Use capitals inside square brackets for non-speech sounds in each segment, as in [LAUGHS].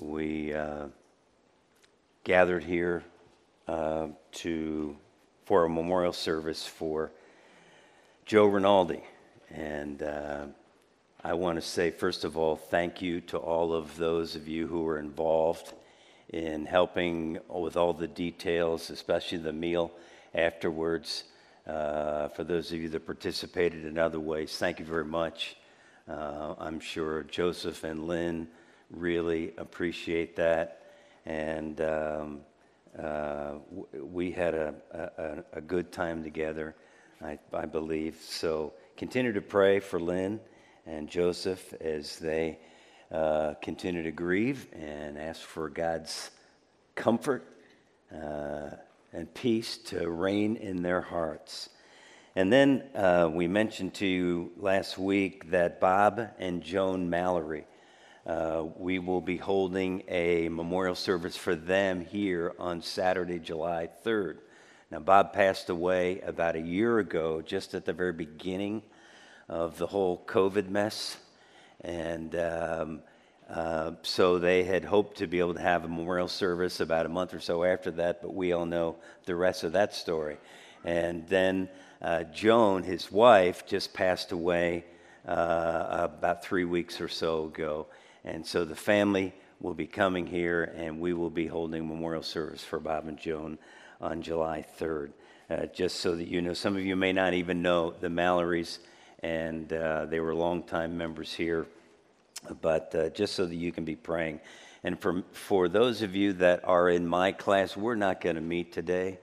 we uh, gathered here uh, to for a memorial service for Joe Rinaldi, and uh, I want to say first of all thank you to all of those of you who were involved in helping with all the details, especially the meal afterwards. Uh, for those of you that participated in other ways, thank you very much. Uh, I'm sure Joseph and Lynn really appreciate that. And um, uh, we had a, a, a, good time together, I, I, believe. So continue to pray for Lynn and Joseph as they uh, continue to grieve and ask for God's comfort uh, and peace to reign in their hearts. And then uh, we mentioned to you last week that Bob and Joan Mallory, uh, we will be holding a memorial service for them here on Saturday, July 3rd. Now, Bob passed away about a year ago, just at the very beginning of the whole COVID mess. And um, uh, so they had hoped to be able to have a memorial service about a month or so after that, but we all know the rest of that story. And then uh, Joan, his wife, just passed away uh, about three weeks or so ago. And so the family will be coming here, and we will be holding memorial service for Bob and Joan on July 3rd. Uh, just so that you know, some of you may not even know the Mallorys, and uh, they were longtime members here. But uh, just so that you can be praying. And for, for those of you that are in my class, we're not going to meet today.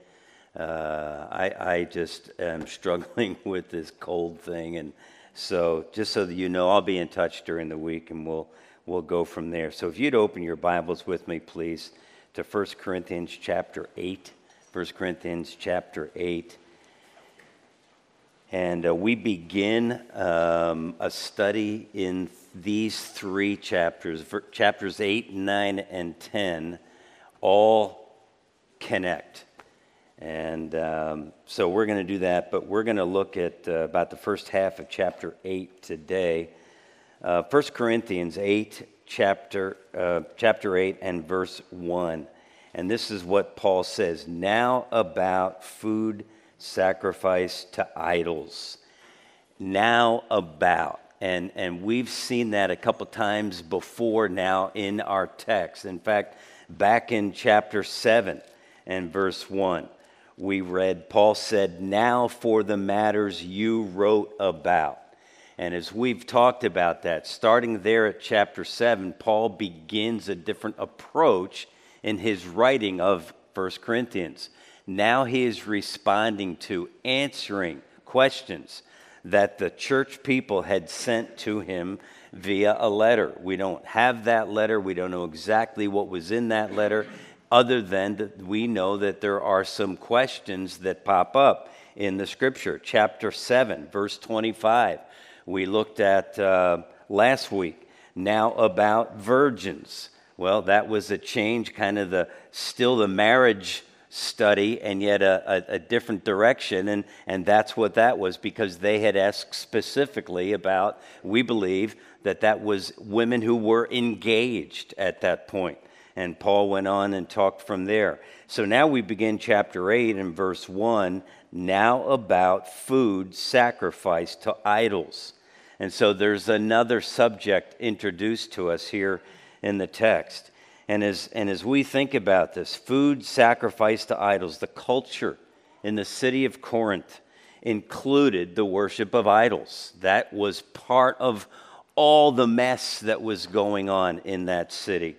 Uh, I, I just am struggling [LAUGHS] with this cold thing. And so, just so that you know, I'll be in touch during the week and we'll, we'll go from there. So, if you'd open your Bibles with me, please, to 1 Corinthians chapter 8. 1 Corinthians chapter 8. And uh, we begin um, a study in these three chapters, chapters 8, 9, and 10, all connect. And um, so we're going to do that, but we're going to look at uh, about the first half of chapter 8 today. Uh, 1 Corinthians 8, chapter, uh, chapter 8, and verse 1. And this is what Paul says Now about food sacrificed to idols. Now about. And, and we've seen that a couple times before now in our text. In fact, back in chapter 7 and verse 1 we read, Paul said, Now for the matters you wrote about. And as we've talked about that, starting there at chapter 7, Paul begins a different approach in his writing of 1 Corinthians. Now he is responding to, answering questions that the church people had sent to him via a letter. We don't have that letter, we don't know exactly what was in that letter other than that we know that there are some questions that pop up in the scripture. Chapter 7, verse 25, we looked at uh, last week. Now about virgins. Well, that was a change, kind of the still the marriage study, and yet a, a, a different direction. And, and that's what that was because they had asked specifically about, we believe, that that was women who were engaged at that point. And Paul went on and talked from there. So now we begin chapter 8 and verse 1 now about food sacrificed to idols. And so there's another subject introduced to us here in the text. And as, and as we think about this, food sacrificed to idols, the culture in the city of Corinth included the worship of idols. That was part of all the mess that was going on in that city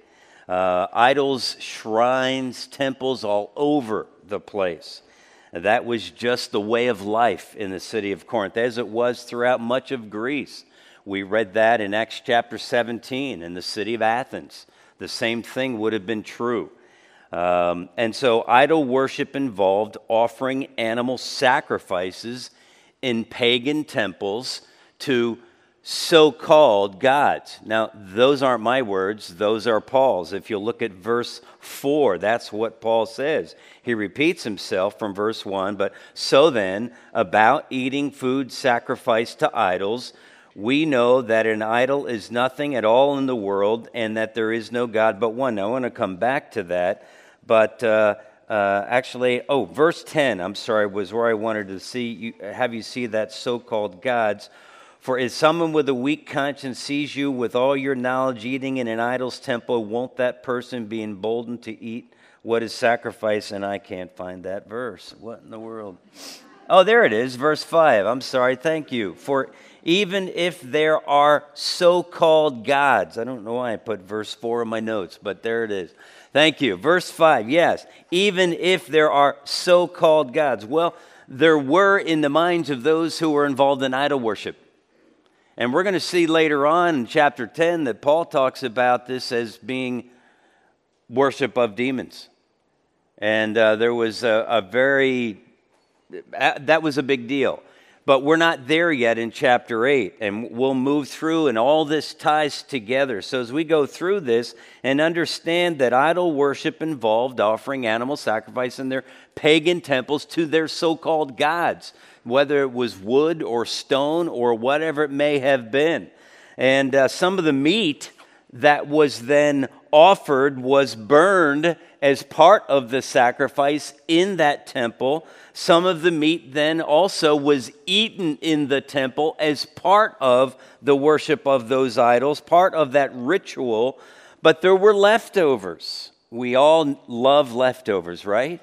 uh, idols, shrines, temples all over the place. That was just the way of life in the city of Corinth, as it was throughout much of Greece. We read that in Acts chapter 17 in the city of Athens. The same thing would have been true. Um, and so, idol worship involved offering animal sacrifices in pagan temples to so called gods. Now, those aren't my words, those are Paul's. If you look at verse 4, that's what Paul says. He repeats himself from verse 1 But so then, about eating food sacrificed to idols, we know that an idol is nothing at all in the world and that there is no God but one. Now, I want to come back to that, but uh, uh, actually, oh, verse 10, I'm sorry, was where I wanted to see you, have you see that so called gods. For if someone with a weak conscience sees you with all your knowledge eating in an idol's temple, won't that person be emboldened to eat what is sacrificed? And I can't find that verse. What in the world? Oh, there it is, verse 5. I'm sorry, thank you. For even if there are so called gods, I don't know why I put verse 4 in my notes, but there it is. Thank you. Verse 5, yes, even if there are so called gods. Well, there were in the minds of those who were involved in idol worship. And we're going to see later on in chapter 10 that Paul talks about this as being worship of demons. And uh, there was a, a very, that was a big deal. But we're not there yet in chapter 8, and we'll move through, and all this ties together. So, as we go through this and understand that idol worship involved offering animal sacrifice in their pagan temples to their so called gods, whether it was wood or stone or whatever it may have been. And uh, some of the meat that was then offered was burned as part of the sacrifice in that temple. Some of the meat then also was eaten in the temple as part of the worship of those idols, part of that ritual. But there were leftovers. We all love leftovers, right?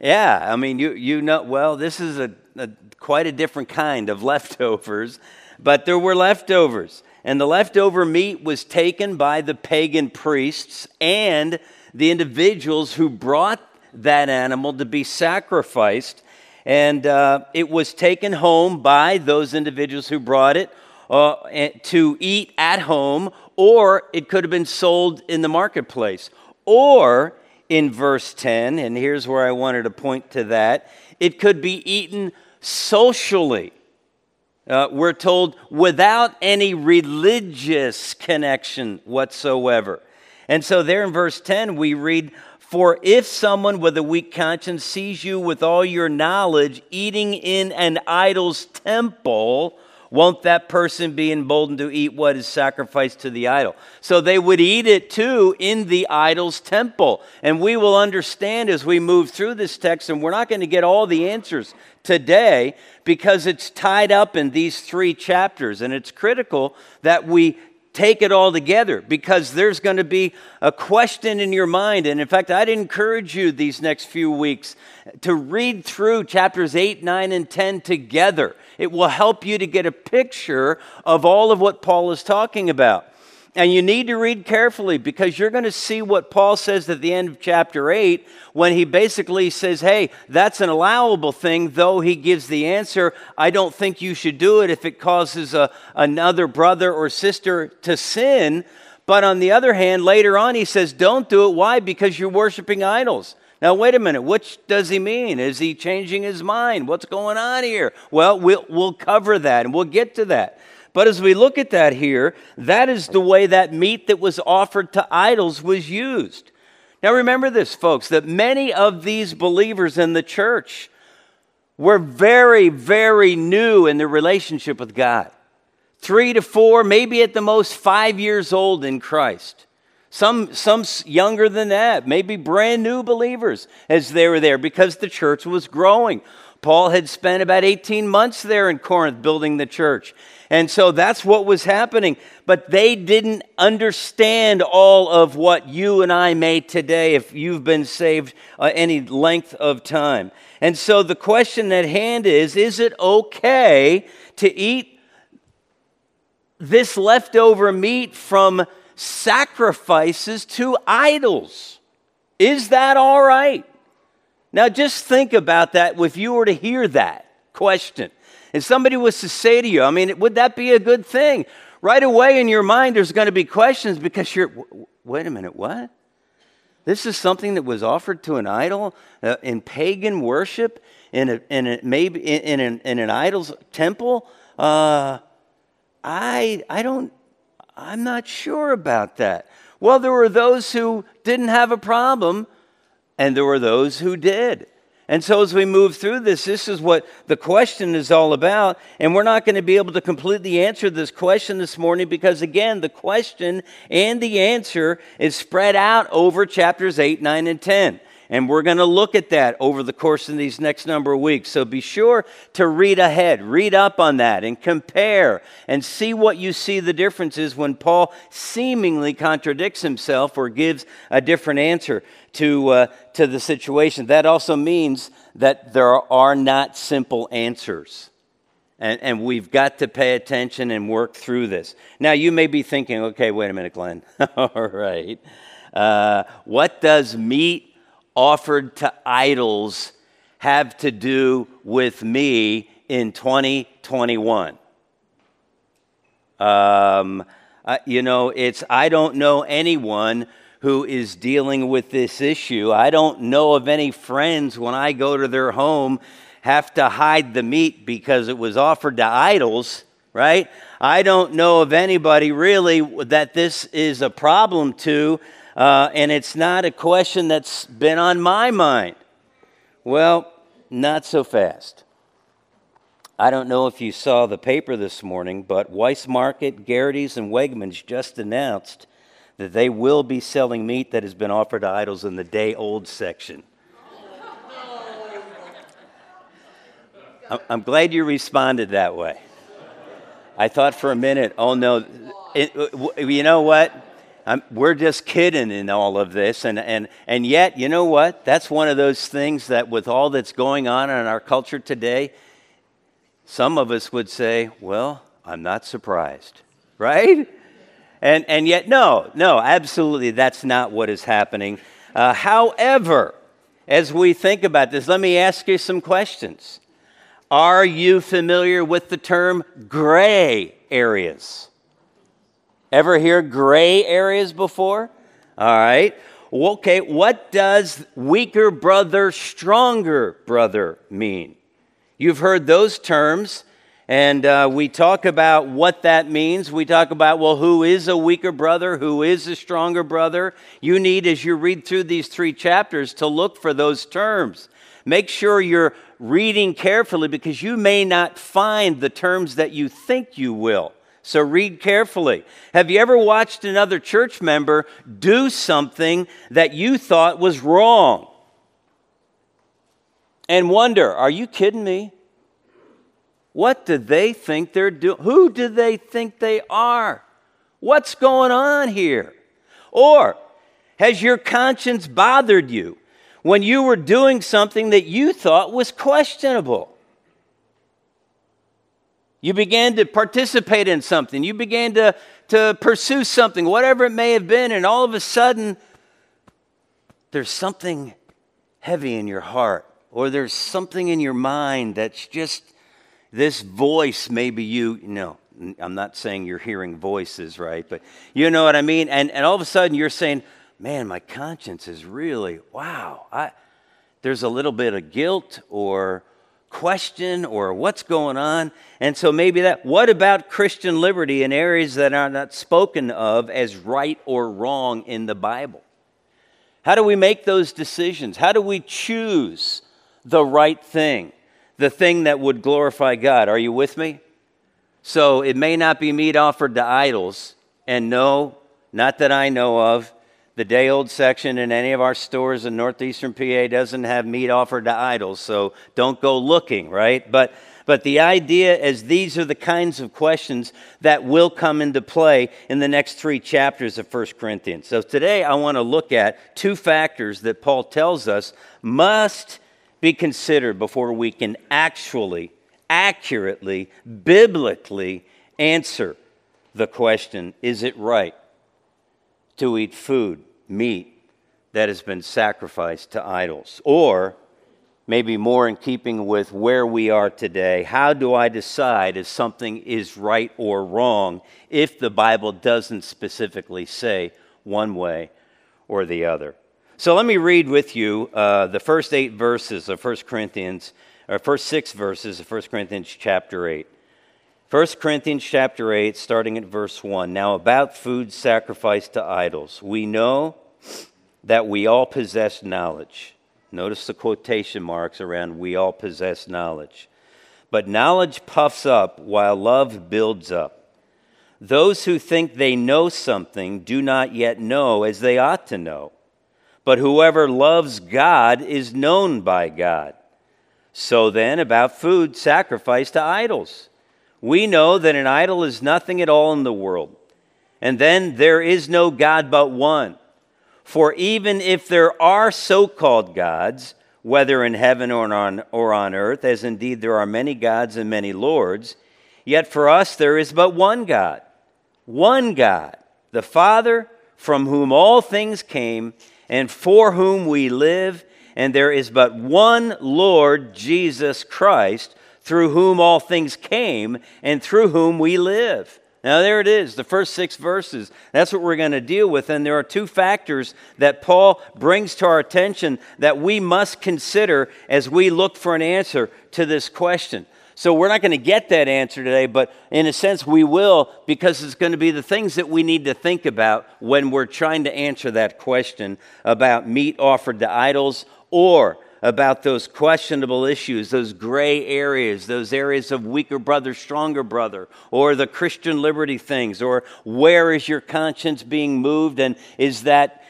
Yeah, I mean, you, you know, well, this is a, a quite a different kind of [LAUGHS] leftovers, but there were leftovers. And the leftover meat was taken by the pagan priests and the individuals who brought that animal to be sacrificed. And uh, it was taken home by those individuals who brought it uh, to eat at home, or it could have been sold in the marketplace. Or in verse 10, and here's where I wanted to point to that, it could be eaten socially. Uh, we're told without any religious connection whatsoever. And so, there in verse 10, we read, For if someone with a weak conscience sees you with all your knowledge eating in an idol's temple, won't that person be emboldened to eat what is sacrificed to the idol? So they would eat it too in the idol's temple. And we will understand as we move through this text, and we're not going to get all the answers today because it's tied up in these three chapters. And it's critical that we take it all together because there's going to be a question in your mind. And in fact, I'd encourage you these next few weeks to read through chapters 8, 9, and 10 together. It will help you to get a picture of all of what Paul is talking about. And you need to read carefully because you're going to see what Paul says at the end of chapter 8 when he basically says, Hey, that's an allowable thing, though he gives the answer, I don't think you should do it if it causes a, another brother or sister to sin. But on the other hand, later on, he says, Don't do it. Why? Because you're worshiping idols. Now, wait a minute. Which does he mean? Is he changing his mind? What's going on here? Well, we'll, we'll cover that and we'll get to that. But as we look at that here, that is the way that meat that was offered to idols was used. Now remember this, folks, that many of these believers in the church were very, very new in their relationship with God. Three to four, maybe at the most five years old in Christ. Some, some younger than that, maybe brand new believers as they were there because the church was growing. Paul had spent about 18 months there in Corinth building the church. And so that's what was happening. But they didn't understand all of what you and I may today if you've been saved uh, any length of time. And so the question at hand is is it okay to eat this leftover meat from sacrifices to idols? Is that all right? Now, just think about that if you were to hear that question. And somebody was to say to you, I mean, would that be a good thing? Right away in your mind, there's going to be questions because you're, wait a minute, what? This is something that was offered to an idol uh, in pagan worship, in, a, in a, maybe in, in, an, in an idol's temple. Uh, I, I don't, I'm not sure about that. Well, there were those who didn't have a problem, and there were those who did. And so, as we move through this, this is what the question is all about. And we're not going to be able to completely answer this question this morning because, again, the question and the answer is spread out over chapters 8, 9, and 10. And we're going to look at that over the course of these next number of weeks. So be sure to read ahead, read up on that, and compare and see what you see the differences when Paul seemingly contradicts himself or gives a different answer to, uh, to the situation. That also means that there are not simple answers. And, and we've got to pay attention and work through this. Now, you may be thinking, okay, wait a minute, Glenn. [LAUGHS] All right. Uh, what does meat offered to idols have to do with me in 2021? Um, uh, you know, it's, I don't know anyone who is dealing with this issue. I don't know of any friends when I go to their home have to hide the meat because it was offered to idols, right? I don't know of anybody really that this is a problem to, uh, and it's not a question that's been on my mind. Well, not so fast. I don't know if you saw the paper this morning, but Weis Market, Gerrity's, and Wegmans just announced that they will be selling meat that has been offered to idols in the day old section. I'm glad you responded that way. I thought for a minute, oh no, it, you know what? I'm, we're just kidding in all of this. And, and, and yet, you know what? That's one of those things that, with all that's going on in our culture today, some of us would say, well, I'm not surprised, right? And, and yet, no, no, absolutely, that's not what is happening. Uh, however, as we think about this, let me ask you some questions. Are you familiar with the term gray areas? Ever hear gray areas before? All right. Okay, what does weaker brother, stronger brother mean? You've heard those terms. And uh, we talk about what that means. We talk about, well, who is a weaker brother? Who is a stronger brother? You need, as you read through these three chapters, to look for those terms. Make sure you're reading carefully because you may not find the terms that you think you will. So read carefully. Have you ever watched another church member do something that you thought was wrong? And wonder, are you kidding me? What do they think they're doing? Who do they think they are? What's going on here? Or has your conscience bothered you when you were doing something that you thought was questionable? You began to participate in something, you began to, to pursue something, whatever it may have been, and all of a sudden, there's something heavy in your heart, or there's something in your mind that's just this voice maybe you, know, I'm not saying you're hearing voices, right? But you know what I mean? And, and all of a sudden you're saying, man, my conscience is really, wow. I, there's a little bit of guilt or question or what's going on. And so maybe that, what about Christian liberty in areas that are not spoken of as right or wrong in the Bible? How do we make those decisions? How do we choose the right thing? the thing that would glorify God. Are you with me? So it may not be meat offered to idols. And no, not that I know of. The day old section in any of our stores in northeastern PA doesn't have meat offered to idols. So don't go looking, right? But but the idea is these are the kinds of questions that will come into play in the next three chapters of 1 Corinthians. So today I want to look at two factors that Paul tells us must be considered before we can actually, accurately, biblically answer the question is it right to eat food, meat, that has been sacrificed to idols? Or, maybe more in keeping with where we are today, how do I decide if something is right or wrong if the Bible doesn't specifically say one way or the other? So let me read with you uh, the first eight verses of 1 Corinthians, or first six verses of 1 Corinthians chapter 8. 1 Corinthians chapter 8, starting at verse 1. Now, about food sacrificed to idols, we know that we all possess knowledge. Notice the quotation marks around we all possess knowledge. But knowledge puffs up while love builds up. Those who think they know something do not yet know as they ought to know. But whoever loves God is known by God. So then, about food sacrificed to idols. We know that an idol is nothing at all in the world. And then there is no God but one. For even if there are so called gods, whether in heaven or on, or on earth, as indeed there are many gods and many lords, yet for us there is but one God, one God, the Father, from whom all things came, and for whom we live and there is but one Lord Jesus Christ, through whom all things came and through whom we live. Now, there it is, the first six verses. That's what we're going to deal with. And there are two factors that Paul brings to our attention that we must consider as we look for an answer to this question. So, we're not going to get that answer today, but in a sense, we will because it's going to be the things that we need to think about when we're trying to answer that question about meat offered to idols or about those questionable issues, those gray areas, those areas of weaker brother, stronger brother, or the Christian liberty things, or where is your conscience being moved, and is that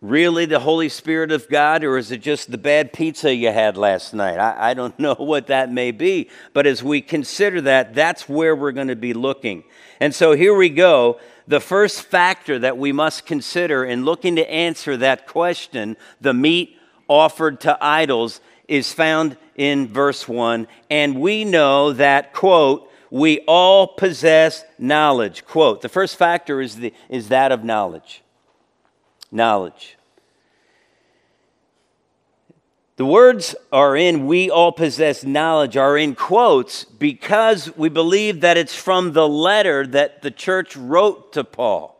really the Holy Spirit of God, or is it just the bad pizza you had last night? I, I don't [LAUGHS] know what that may be, but as we consider that, that's where we're going to be looking. And so here we go. The first factor that we must consider in looking to answer that question the meat offered to idols is found in verse 1. And we know that, quote, we all possess knowledge. Quote, the first factor is, the, is that of knowledge. Knowledge. The words are in, we all possess knowledge, are in quotes because we believe that it's from the letter that the church wrote to Paul.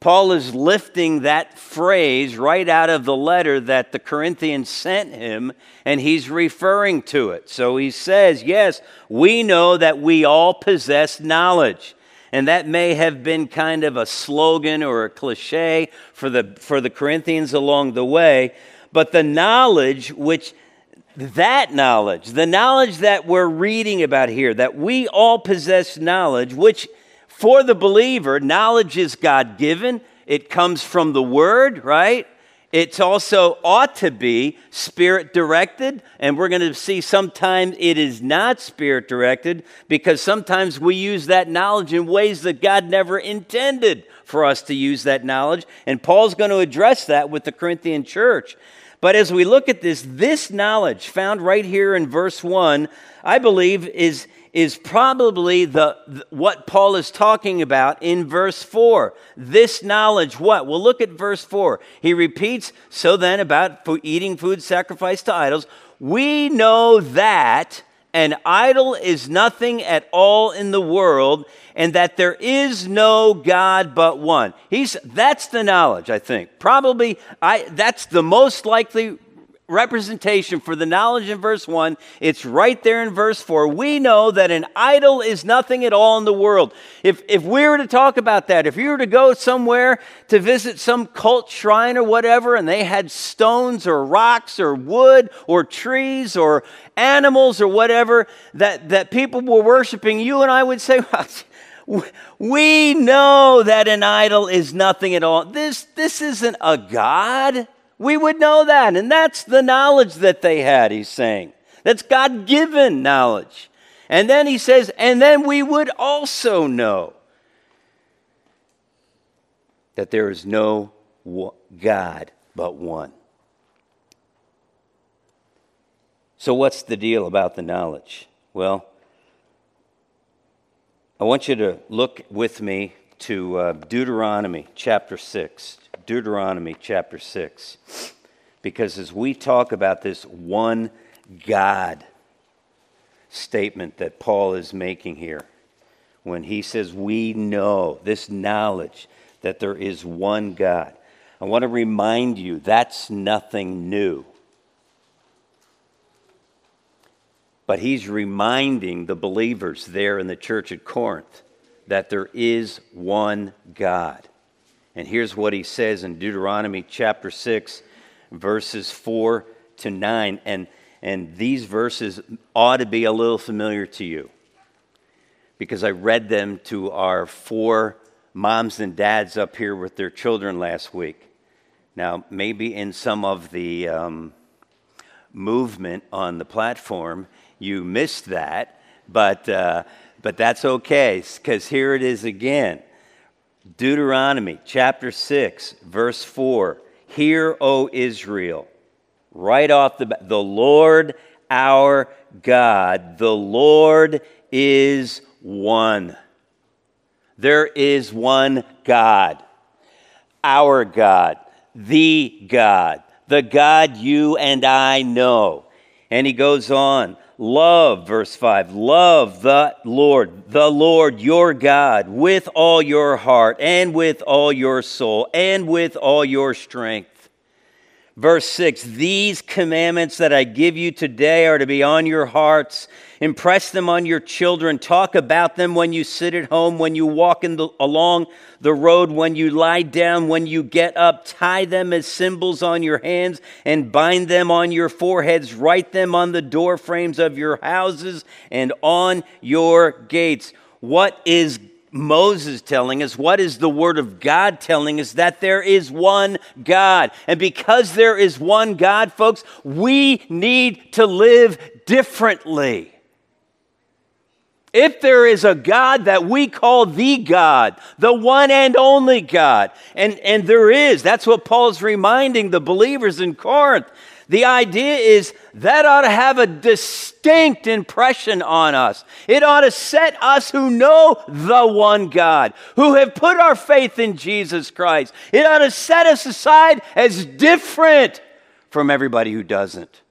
Paul is lifting that phrase right out of the letter that the Corinthians sent him, and he's referring to it. So he says, Yes, we know that we all possess knowledge. And that may have been kind of a slogan or a cliche for the, for the Corinthians along the way, but the knowledge which that knowledge, the knowledge that we're reading about here, that we all possess knowledge, which for the believer, knowledge is God given, it comes from the Word, right? It's also ought to be spirit directed, and we're going to see sometimes it is not spirit directed because sometimes we use that knowledge in ways that God never intended for us to use that knowledge. And Paul's going to address that with the Corinthian church. But as we look at this, this knowledge found right here in verse 1, I believe is is probably the, what Paul is talking about in verse 4. This knowledge, what? Well, look at verse 4. He repeats, so then, about eating food sacrificed to idols. We know that an idol is nothing at all in the world and that there is no God but one. He's, that's the knowledge, I think. Probably I, that's the most likely representation for the knowledge in verse 1. It's right there in verse 4. We know that an idol is nothing at all in the world. If, if we were to talk about that, if you were to go somewhere to visit some cult shrine or whatever, and they had stones or rocks or wood or trees or animals or whatever that, that people were worshiping, you and I would say, [LAUGHS] well, we know that an idol is nothing at all. This, this isn't a God. We would know that. And that's the knowledge that they had, he's saying. That's God given knowledge. And then he says, and then we would also know that there is no God but one. So, what's the deal about the knowledge? Well, I want you to look with me to uh, Deuteronomy chapter 6. Deuteronomy chapter 6. Because as we talk about this one God statement that Paul is making here, when he says, We know this knowledge that there is one God, I want to remind you that's nothing new. But he's reminding the believers there in the church at Corinth that there is one God. And here's what he says in Deuteronomy chapter 6, verses 4 to 9. And, and these verses ought to be a little familiar to you because I read them to our four moms and dads up here with their children last week. Now, maybe in some of the um, movement on the platform, you missed that, but, uh, but that's okay because here it is again. Deuteronomy chapter 6, verse 4. Hear, O Israel, right off the the Lord our God, the Lord is one. There is one God, our God, the God, the God you and I know. And he goes on, love, verse 5, love the Lord, the Lord your God, with all your heart and with all your soul and with all your strength. Verse 6 These commandments that I give you today are to be on your hearts. Impress them on your children. Talk about them when you sit at home, when you walk the, along the road, when you lie down, when you get up. Tie them as symbols on your hands and bind them on your foreheads. Write them on the door frames of your houses and on your gates. What is Moses telling us, what is the Word of God telling us? That there is one God. And because there is one God, folks, we need to live differently. If there is a God that we call the God, the one and only God, and, and there is, that's what Paul's reminding the believers in Corinth. The idea is that ought to have a distinct impression on us. It ought to set us who know the one God, who have put our faith in Jesus Christ. It ought to set us aside as different from everybody who doesn't.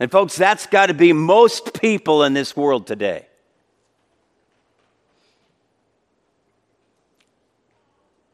And, folks, that's got to be most people in this world today.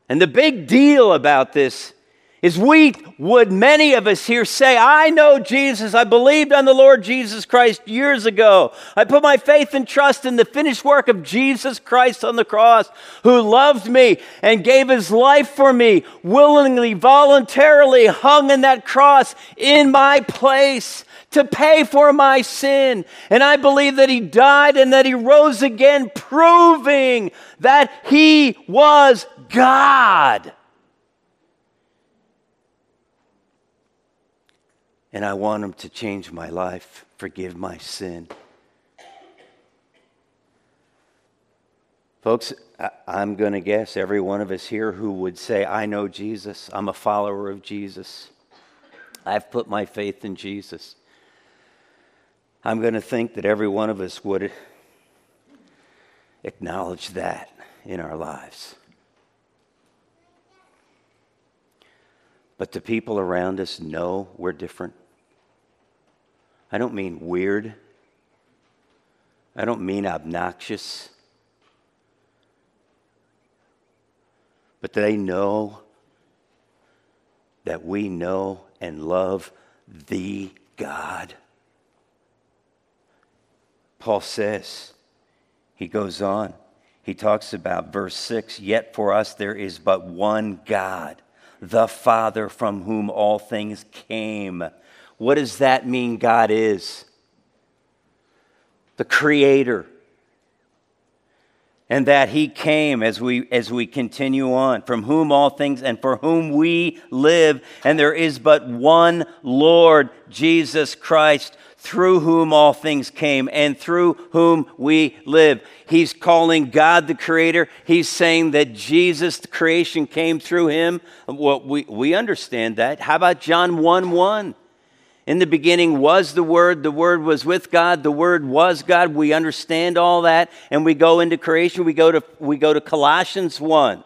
And the big deal about this is we would many of us here say, I know Jesus. I believed on the Lord Jesus Christ years ago. I put my faith and trust in the finished work of Jesus Christ on the cross, who loved me and gave his life for me, willingly, voluntarily hung in that cross in my place to pay for my sin. And I believe that he died and that he rose again, proving that he was God. and I want Him to change my life, forgive my sin. Folks, I'm going to guess every one of us here who would say, I know Jesus, I'm a follower of Jesus, I've put my faith in Jesus. I'm going to think that every one of us would acknowledge that in our lives. But the people around us know we're different. I don't mean weird. I don't mean obnoxious. But they know that we know and love the God. Paul says, he goes on, he talks about verse 6 Yet for us there is but one God, the Father, from whom all things came what does that mean God is? The Creator. And that He came as we, as we continue on, from whom all things and for whom we live. And there is but one Lord, Jesus Christ, through whom all things came and through whom we live. He's calling God the creator. He's saying that Jesus, the creation, came through him. Well, we, we understand that. How about John 1 1? In the beginning was the Word, the Word was with God, the Word was God. We understand all that, and we go into creation. We go to, we go to Colossians 1,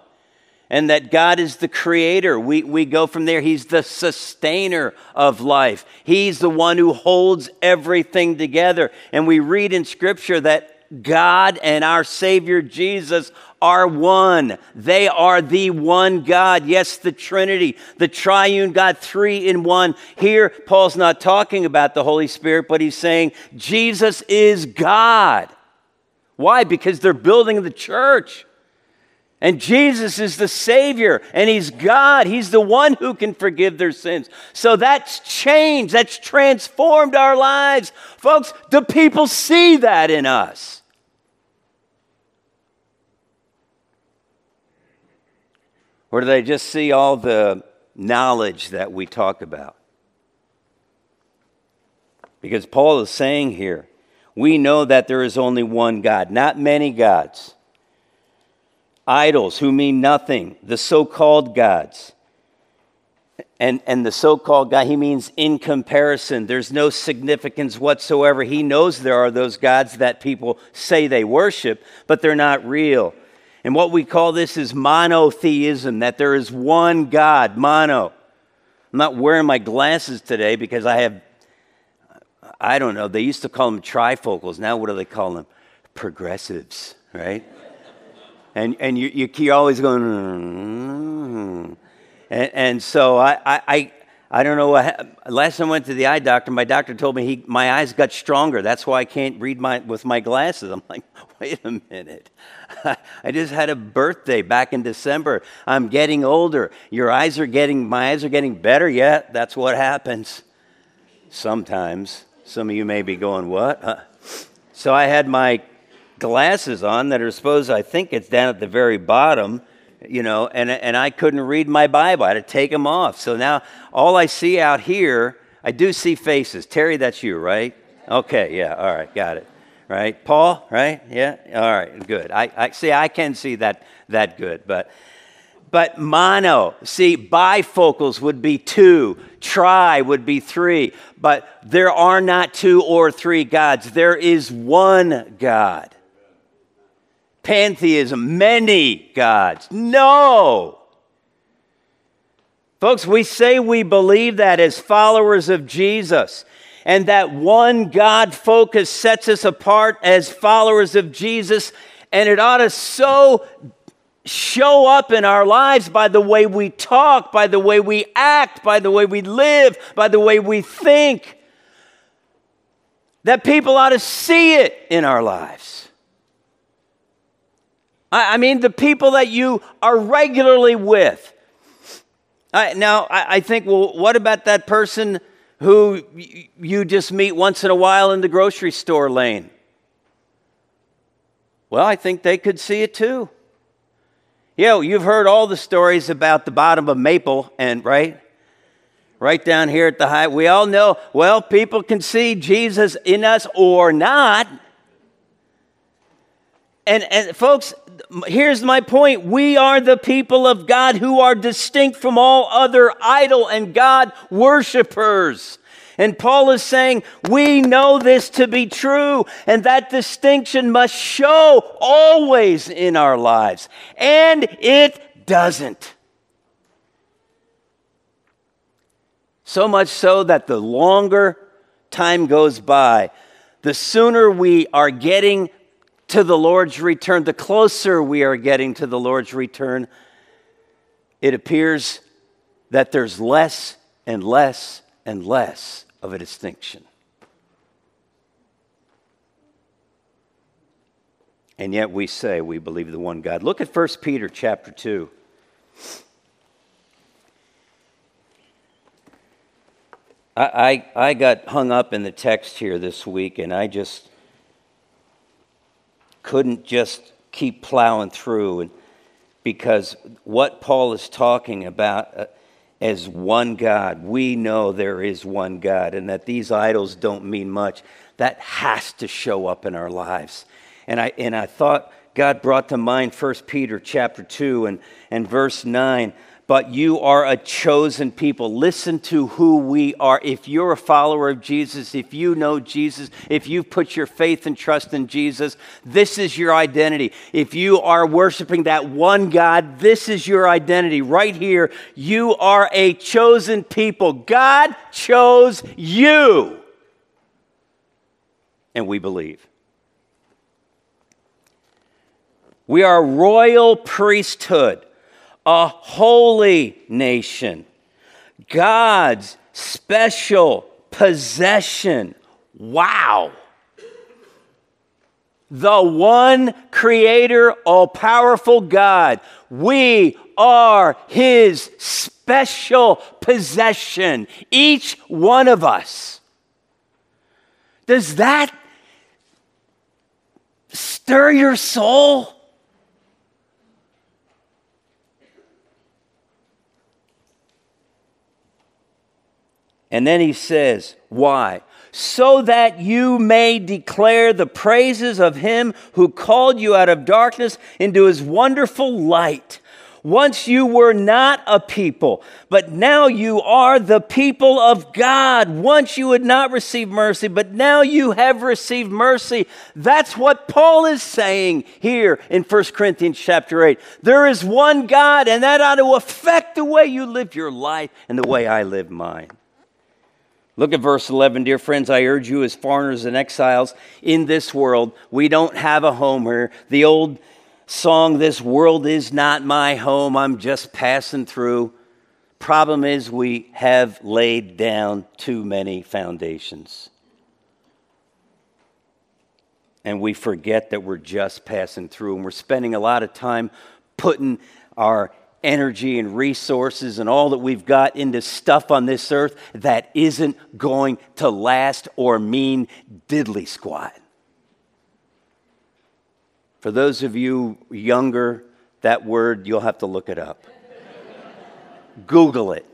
and that God is the creator. We, we go from there. He's the sustainer of life, He's the one who holds everything together. And we read in Scripture that God and our Savior Jesus are one. They are the one God. Yes, the Trinity, the triune God, three in one. Here, Paul's not talking about the Holy Spirit, but he's saying Jesus is God. Why? Because they're building the church. And Jesus is the Savior, and He's God. He's the one who can forgive their sins. So that's changed, that's transformed our lives. Folks, do people see that in us? Or do they just see all the knowledge that we talk about? Because Paul is saying here, we know that there is only one God, not many gods idols who mean nothing, the so called gods. And, and the so called God, he means in comparison. There's no significance whatsoever. He knows there are those gods that people say they worship, but they're not real. And what we call this is monotheism, that there is one God, mono. I'm not wearing my glasses today because I have, I don't know, they used to call them trifocals. Now what do they call them? Progressives, right? And, and you, you, you're always going, mm-hmm. and, and so I, I, I don't know last time I went to the eye doctor, my doctor told me he, my eyes got stronger. That's why I can't read my, with my glasses. I'm like, [LAUGHS] wait a minute. [LAUGHS] I just had a birthday back in December. I'm getting older. Your eyes are getting, my eyes are getting better. Yeah, that's what happens. Sometimes. Some of you may be going, what? So I had my glasses on that are supposed, I think it's down at the very bottom, you know, and, and I couldn't read my Bible. I had to take them off. So now all I see out here, I do see faces. Terry, that's you, right? Okay, yeah, all right, got it. Right? Paul, right? Yeah, all right, good. I, I see, I can see that, that good, but but mono, see, bifocals would be two, tri would be three, but there are not two or three gods. There is one God pantheism, many gods. No. Folks, we say we believe that as followers of Jesus, and that one God focus sets us apart as followers of Jesus, and it ought to so show up in our lives by the way we talk, by the way we act, by the way we live, by the way we think, that people ought to see it in our lives. I, I mean, the people that you are regularly with. I, now, I, I think, well, what about that person who you just meet once in a while in the grocery store lane? Well, I think they could see it too. You know, you've heard all the stories about the bottom of Maple, and right? Right down here at the high, we all know, well, people can see Jesus in us or not. And, and folks, here's my point. We are the people of God who are distinct from all other idol and God worshipers. And Paul is saying, we know this to be true, and that distinction must show always in our lives. And it doesn't. So much so that the longer time goes by, the sooner we are getting to the Lord's return, the closer we are getting to the Lord's return, it appears that there's less and less and less of a distinction. And yet we say we believe the one God. Look at 1 Peter chapter 2. I, I, I got hung up in the text here this week, and I just couldn't just keep plowing through and because what Paul is talking about uh, as one God, we know there is one God and that these idols don't mean much. That has to show up in our lives. And I, and I thought God brought to mind 1 Peter chapter 2 and, and verse 9 but you are a chosen people. Listen to who we are. If you're a follower of Jesus, if you know Jesus, if you've put your faith and trust in Jesus, this is your identity. If you are worshiping that one God, this is your identity right here. You are a chosen people. God chose you. And we believe. We are royal priesthood a holy nation, God's special possession. Wow. the one creator, all powerful God. We are his special possession, each one of us. Does that stir your soul? And then he says, Why? So that you may declare the praises of him who called you out of darkness into his wonderful light. Once you were not a people, but now you are the people of God. Once you had not received mercy, but now you have received mercy. That's what Paul is saying here in 1 Corinthians chapter 8. There is one God, and that ought to affect the way you live your life and the way I live mine. Look at verse 11. Dear friends, I urge you as foreigners and exiles in this world, we don't have a home here. The old song, This World Is Not My Home, I'm just passing through. Problem is, we have laid down too many foundations. And we forget that we're just passing through. And we're spending a lot of time putting our energy and resources and all that we've got into stuff on this earth that isn't going to last or mean diddly squat. For those of you younger, that word, you'll have to look it up. Google it.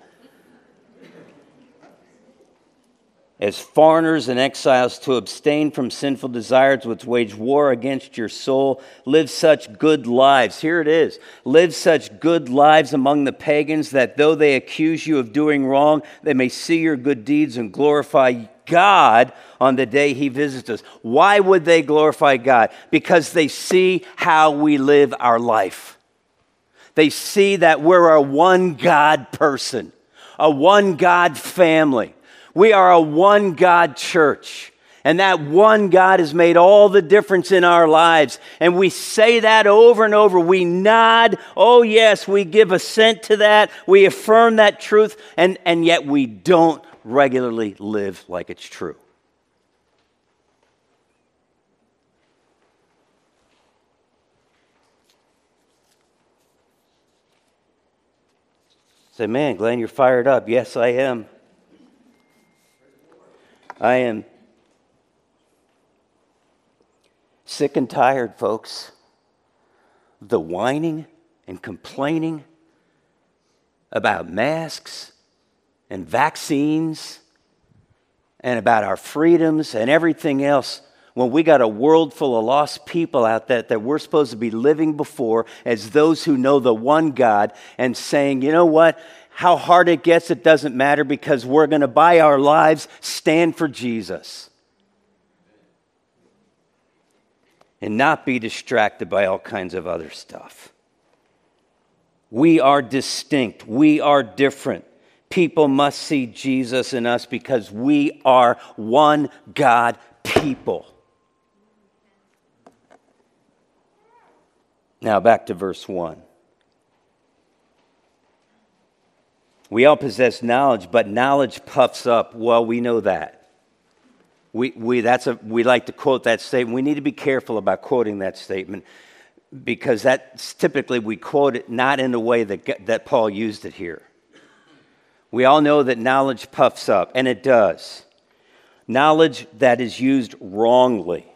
As foreigners and exiles, to abstain from sinful desires which wage war against your soul. Live such good lives. Here it is. Live such good lives among the pagans that though they accuse you of doing wrong, they may see your good deeds and glorify God on the day He visits us. Why would they glorify God? Because they see how we live our life. They see that we're a one God person, a one God family. We are a one God church. And that one God has made all the difference in our lives. And we say that over and over. We nod. Oh, yes, we give assent to that. We affirm that truth. And, and yet we don't regularly live like it's true. Say, man, Glenn, you're fired up. Yes, I am. I am sick and tired, folks. The whining and complaining about masks and vaccines and about our freedoms and everything else when we got a world full of lost people out there that we're supposed to be living before as those who know the one God and saying, you know what? How hard it gets, it doesn't matter because we're going to, by our lives, stand for Jesus. And not be distracted by all kinds of other stuff. We are distinct. We are different. People must see Jesus in us because we are one God people. Now, back to verse 1. We all possess knowledge, but knowledge puffs up. Well, we know that. We, we, that's a, we like to quote that statement. We need to be careful about quoting that statement because that's typically we quote it not in the way that, that Paul used it here. We all know that knowledge puffs up, and it does. Knowledge that is used wrongly.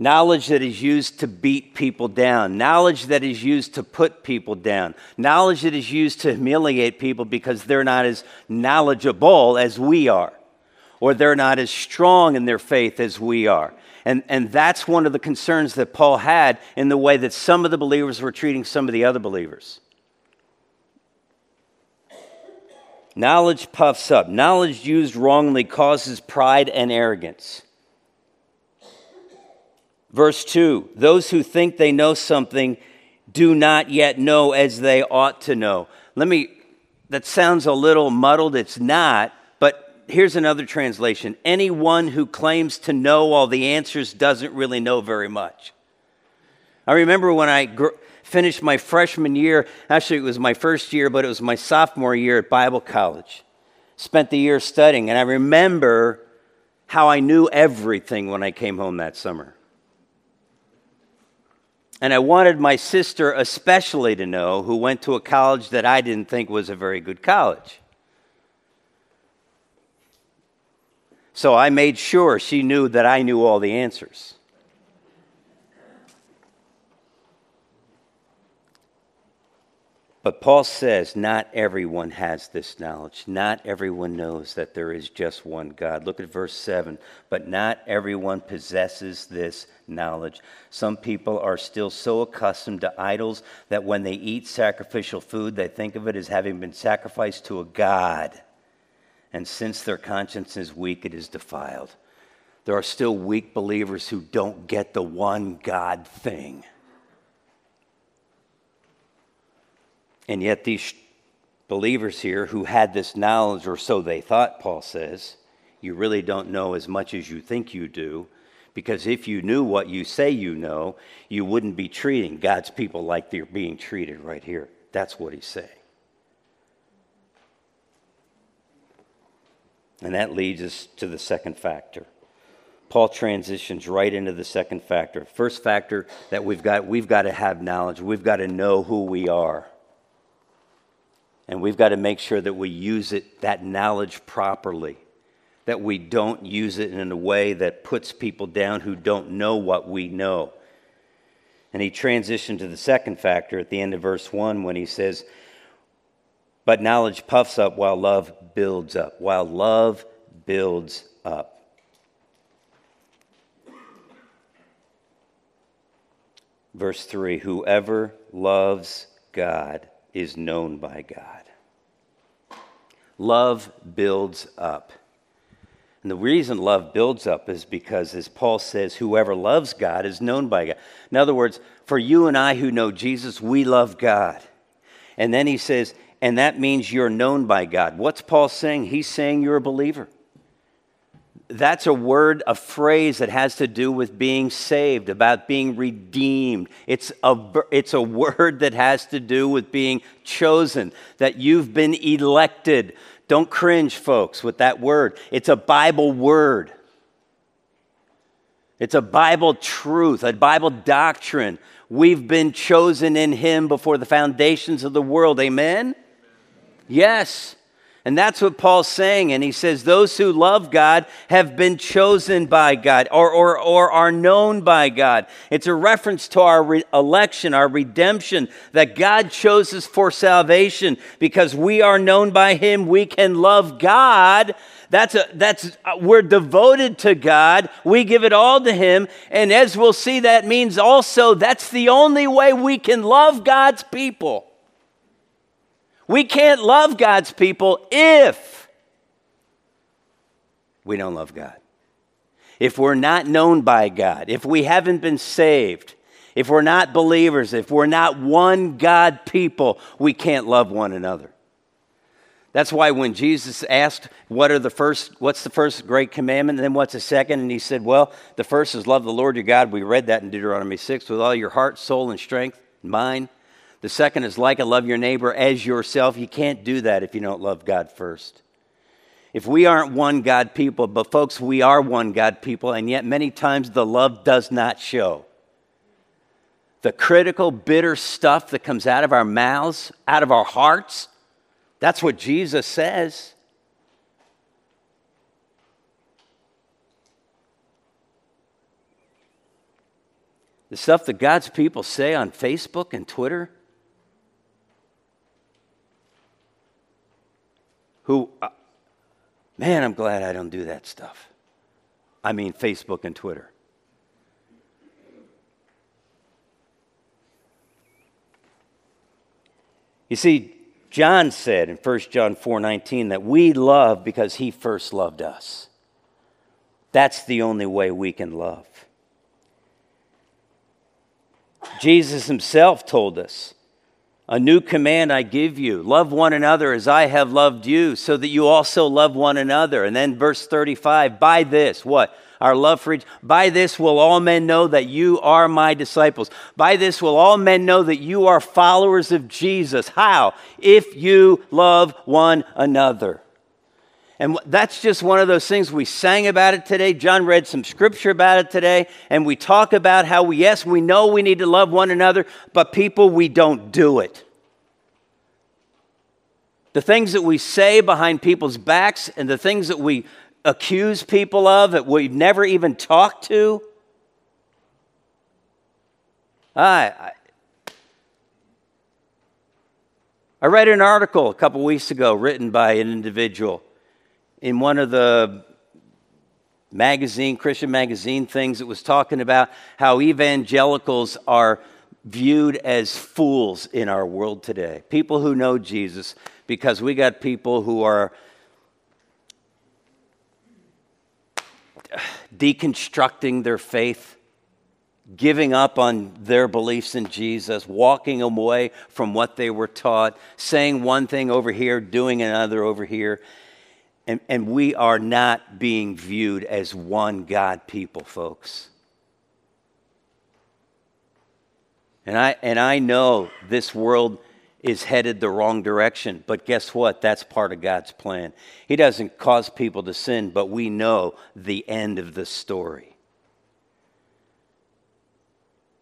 Knowledge that is used to beat people down. Knowledge that is used to put people down. Knowledge that is used to humiliate people because they're not as knowledgeable as we are, or they're not as strong in their faith as we are. And, and that's one of the concerns that Paul had in the way that some of the believers were treating some of the other believers. Knowledge puffs up. Knowledge used wrongly causes pride and arrogance. Verse 2 Those who think they know something do not yet know as they ought to know. Let me, that sounds a little muddled. It's not, but here's another translation Anyone who claims to know all the answers doesn't really know very much. I remember when I grew finished my freshman year. Actually, it was my first year, but it was my sophomore year at Bible college. Spent the year studying, and I remember how I knew everything when I came home that summer. And I wanted my sister especially to know, who went to a college that I didn't think was a very good college. So I made sure she knew that I knew all the answers. But Paul says not everyone has this knowledge. Not everyone knows that there is just one God. Look at verse 7. But not everyone possesses this knowledge. Some people are still so accustomed to idols that when they eat sacrificial food, they think of it as having been sacrificed to a God. And since their conscience is weak, it is defiled. There are still weak believers who don't get the one God thing. And yet, these believers here who had this knowledge, or so they thought, Paul says, you really don't know as much as you think you do. Because if you knew what you say you know, you wouldn't be treating God's people like they're being treated right here. That's what he's saying. And that leads us to the second factor. Paul transitions right into the second factor. First factor that we've got, we've got to have knowledge. We've got to know who we are. And we've got to make sure that we use it, that knowledge properly, that we don't use it in a way that puts people down who don't know what we know. And he transitioned to the second factor at the end of verse 1 when he says, But knowledge puffs up while love builds up. While love builds up. Verse 3 Whoever loves God is known by God. Love builds up. And the reason love builds up is because, as Paul says, whoever loves God is known by God. In other words, for you and I who know Jesus, we love God. And then he says, and that means you're known by God. What's Paul saying? He's saying you're a believer that's a word, a phrase that has to do with being saved, about being redeemed. It's a, it's a word that has to do with being chosen, that you've been elected. Don't cringe, folks, with that word. It's a Bible word. It's a Bible truth, a Bible doctrine. We've been chosen in Him before the foundations of the world. Amen? Yes. And that's what Paul's saying. And he says, Those who love God have been chosen by God or, or, or are known by God. It's a reference to our re- election, our redemption, that God chose us for salvation because we are known by Him. We can love God. That's a, that's, we're devoted to God. We give it all to Him. And as we'll see, that means also that's the only way we can love God's people. We can't love God's people if we don't love God. If we're not known by God, if we haven't been saved, if we're not believers, if we're not one God people, we can't love one another. That's why when Jesus asked, what are the first, what's the first great commandment, and then what's the second? And he said, Well, the first is love the Lord your God. We read that in Deuteronomy 6 with all your heart, soul, and strength, mind. The second is like a love your neighbor as yourself. You can't do that if you don't love God first. If we aren't one God people, but folks, we are one God people, and yet many times the love does not show. The critical, bitter stuff that comes out of our mouths, out of our hearts, that's what Jesus says. The stuff that God's people say on Facebook and Twitter, who, uh, man, I'm glad I don't do that stuff. I mean, Facebook and Twitter. You see, John said in 1 John 4:19 that we love because he first loved us. That's the only way we can love. Jesus himself told us a new command I give you love one another as I have loved you, so that you also love one another. And then verse 35 by this, what? Our love for each. By this will all men know that you are my disciples. By this will all men know that you are followers of Jesus. How? If you love one another. And that's just one of those things. We sang about it today. John read some scripture about it today. And we talk about how, we, yes, we know we need to love one another, but people, we don't do it. The things that we say behind people's backs and the things that we accuse people of that we've never even talked to. I, I, I read an article a couple weeks ago written by an individual in one of the magazine, Christian magazine things that was talking about how evangelicals are viewed as fools in our world today. People who know Jesus, because we got people who are deconstructing their faith, giving up on their beliefs in Jesus, walking away from what they were taught, saying one thing over here, doing another over here. And, and we are not being viewed as one God people, folks. And I, and I know this world is headed the wrong direction, but guess what? That's part of God's plan. He doesn't cause people to sin, but we know the end of the story.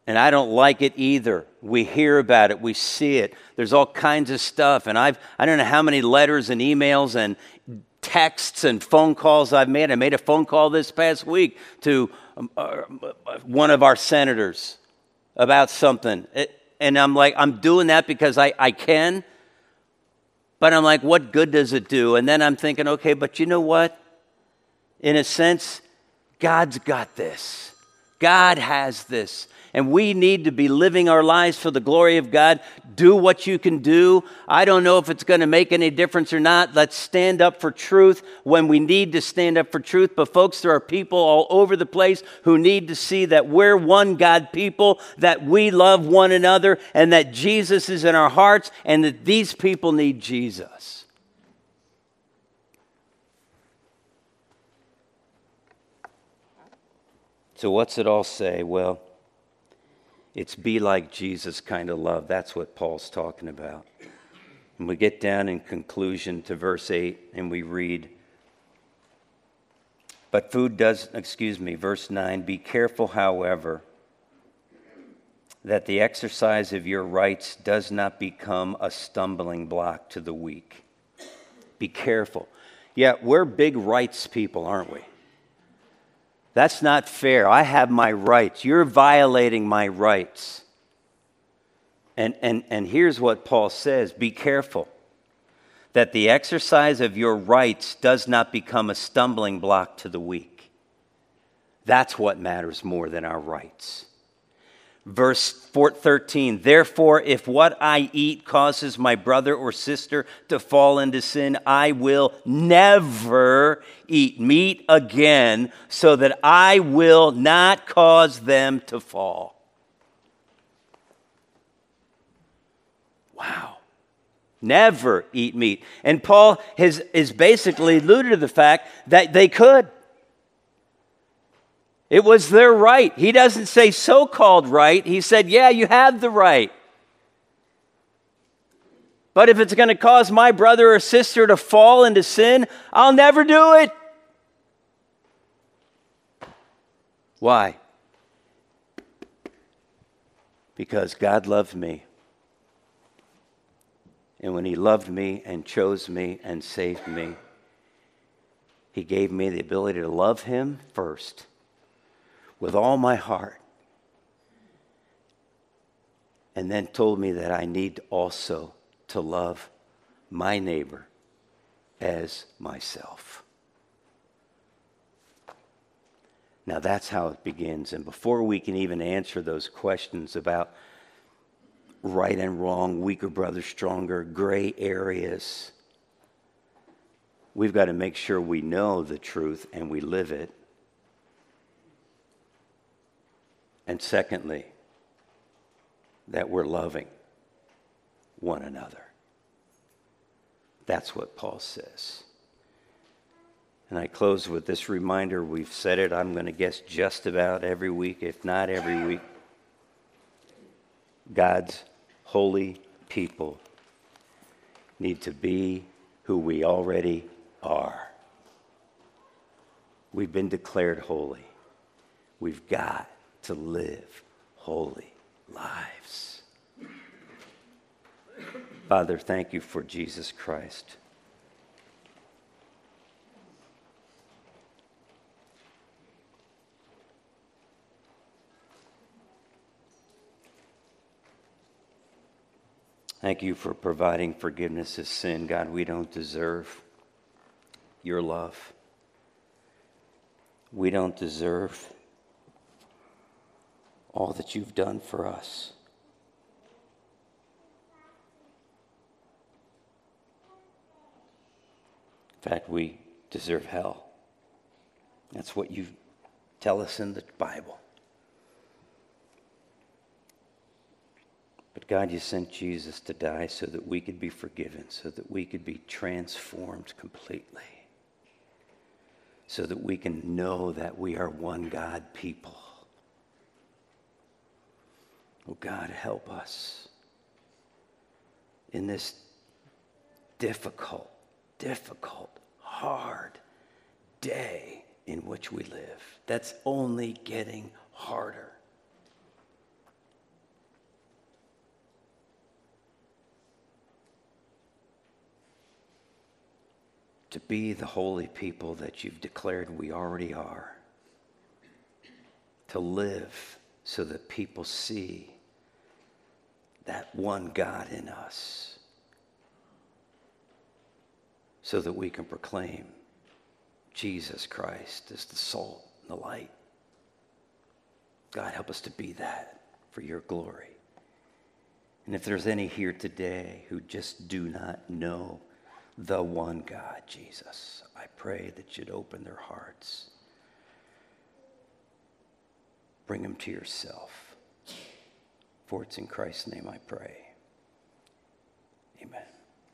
And I don't like it either. We hear about it, we see it. There's all kinds of stuff. And I've, I don't know how many letters and emails and texts and phone calls I've made. I made a phone call this past week to um, uh, one of our senators about something. And I'm like, I'm doing that because I, I can. But I'm like, what good does it do? And then I'm thinking, okay, but you know what? In a sense, God's got this. God has this and we need to be living our lives for the glory of God. Do what you can do. I don't know if it's going to make any difference or not. Let's stand up for truth when we need to stand up for truth. But, folks, there are people all over the place who need to see that we're one God people, that we love one another, and that Jesus is in our hearts, and that these people need Jesus. So, what's it all say? Well, it's be like Jesus kind of love. That's what Paul's talking about. And we get down in conclusion to verse 8 and we read, But food does, excuse me, verse 9, be careful, however, that the exercise of your rights does not become a stumbling block to the weak. Be careful. Yeah, we're big rights people, aren't we? That's not fair. I have my rights. You're violating my rights. And, and, and here's what Paul says be careful that the exercise of your rights does not become a stumbling block to the weak. That's what matters more than our rights. Verse 13, therefore, if what I eat causes my brother or sister to fall into sin, I will never eat meat again so that I will not cause them to fall. Wow. Never eat meat. And Paul has, is basically alluded to the fact that they could. It was their right. He doesn't say so called right. He said, yeah, you have the right. But if it's going to cause my brother or sister to fall into sin, I'll never do it. Why? Because God loved me. And when He loved me and chose me and saved me, He gave me the ability to love Him first with all my heart. And then told me that I need also to love my neighbor as myself. Now that's how it begins. And before we can even answer those questions about right and wrong, weaker brother, stronger, gray areas, we've got to make sure we know the truth and we live it. And secondly, that we're loving one another. That's what Paul says. And I close with this reminder. We've said it, I'm going to guess, just about every week, if not every week. God's holy people need to be who we already are We've been declared holy. We've got to live holy lives. Father, thank you for Jesus Christ. Thank you for providing forgiveness of sin. God, we don't deserve your love. We don't deserve all that you've done for us. In fact, we deserve hell. That's what you tell us in the Bible. But God, you sent Jesus to die so that we could be forgiven, so that we could be transformed completely, so that we can know that we are one God people. Oh God, help us in this difficult, difficult, hard day in which we live. That's only getting harder. To be the holy people that you've declared we already are. To live so that people see that one God in us so that we can proclaim Jesus Christ as the salt and the light. God, help us to be that for your glory. And if there's any here today who just do not know the one God, Jesus, I pray that you'd open their hearts. Bring them to yourself. For it's in Christ's name I pray. Amen.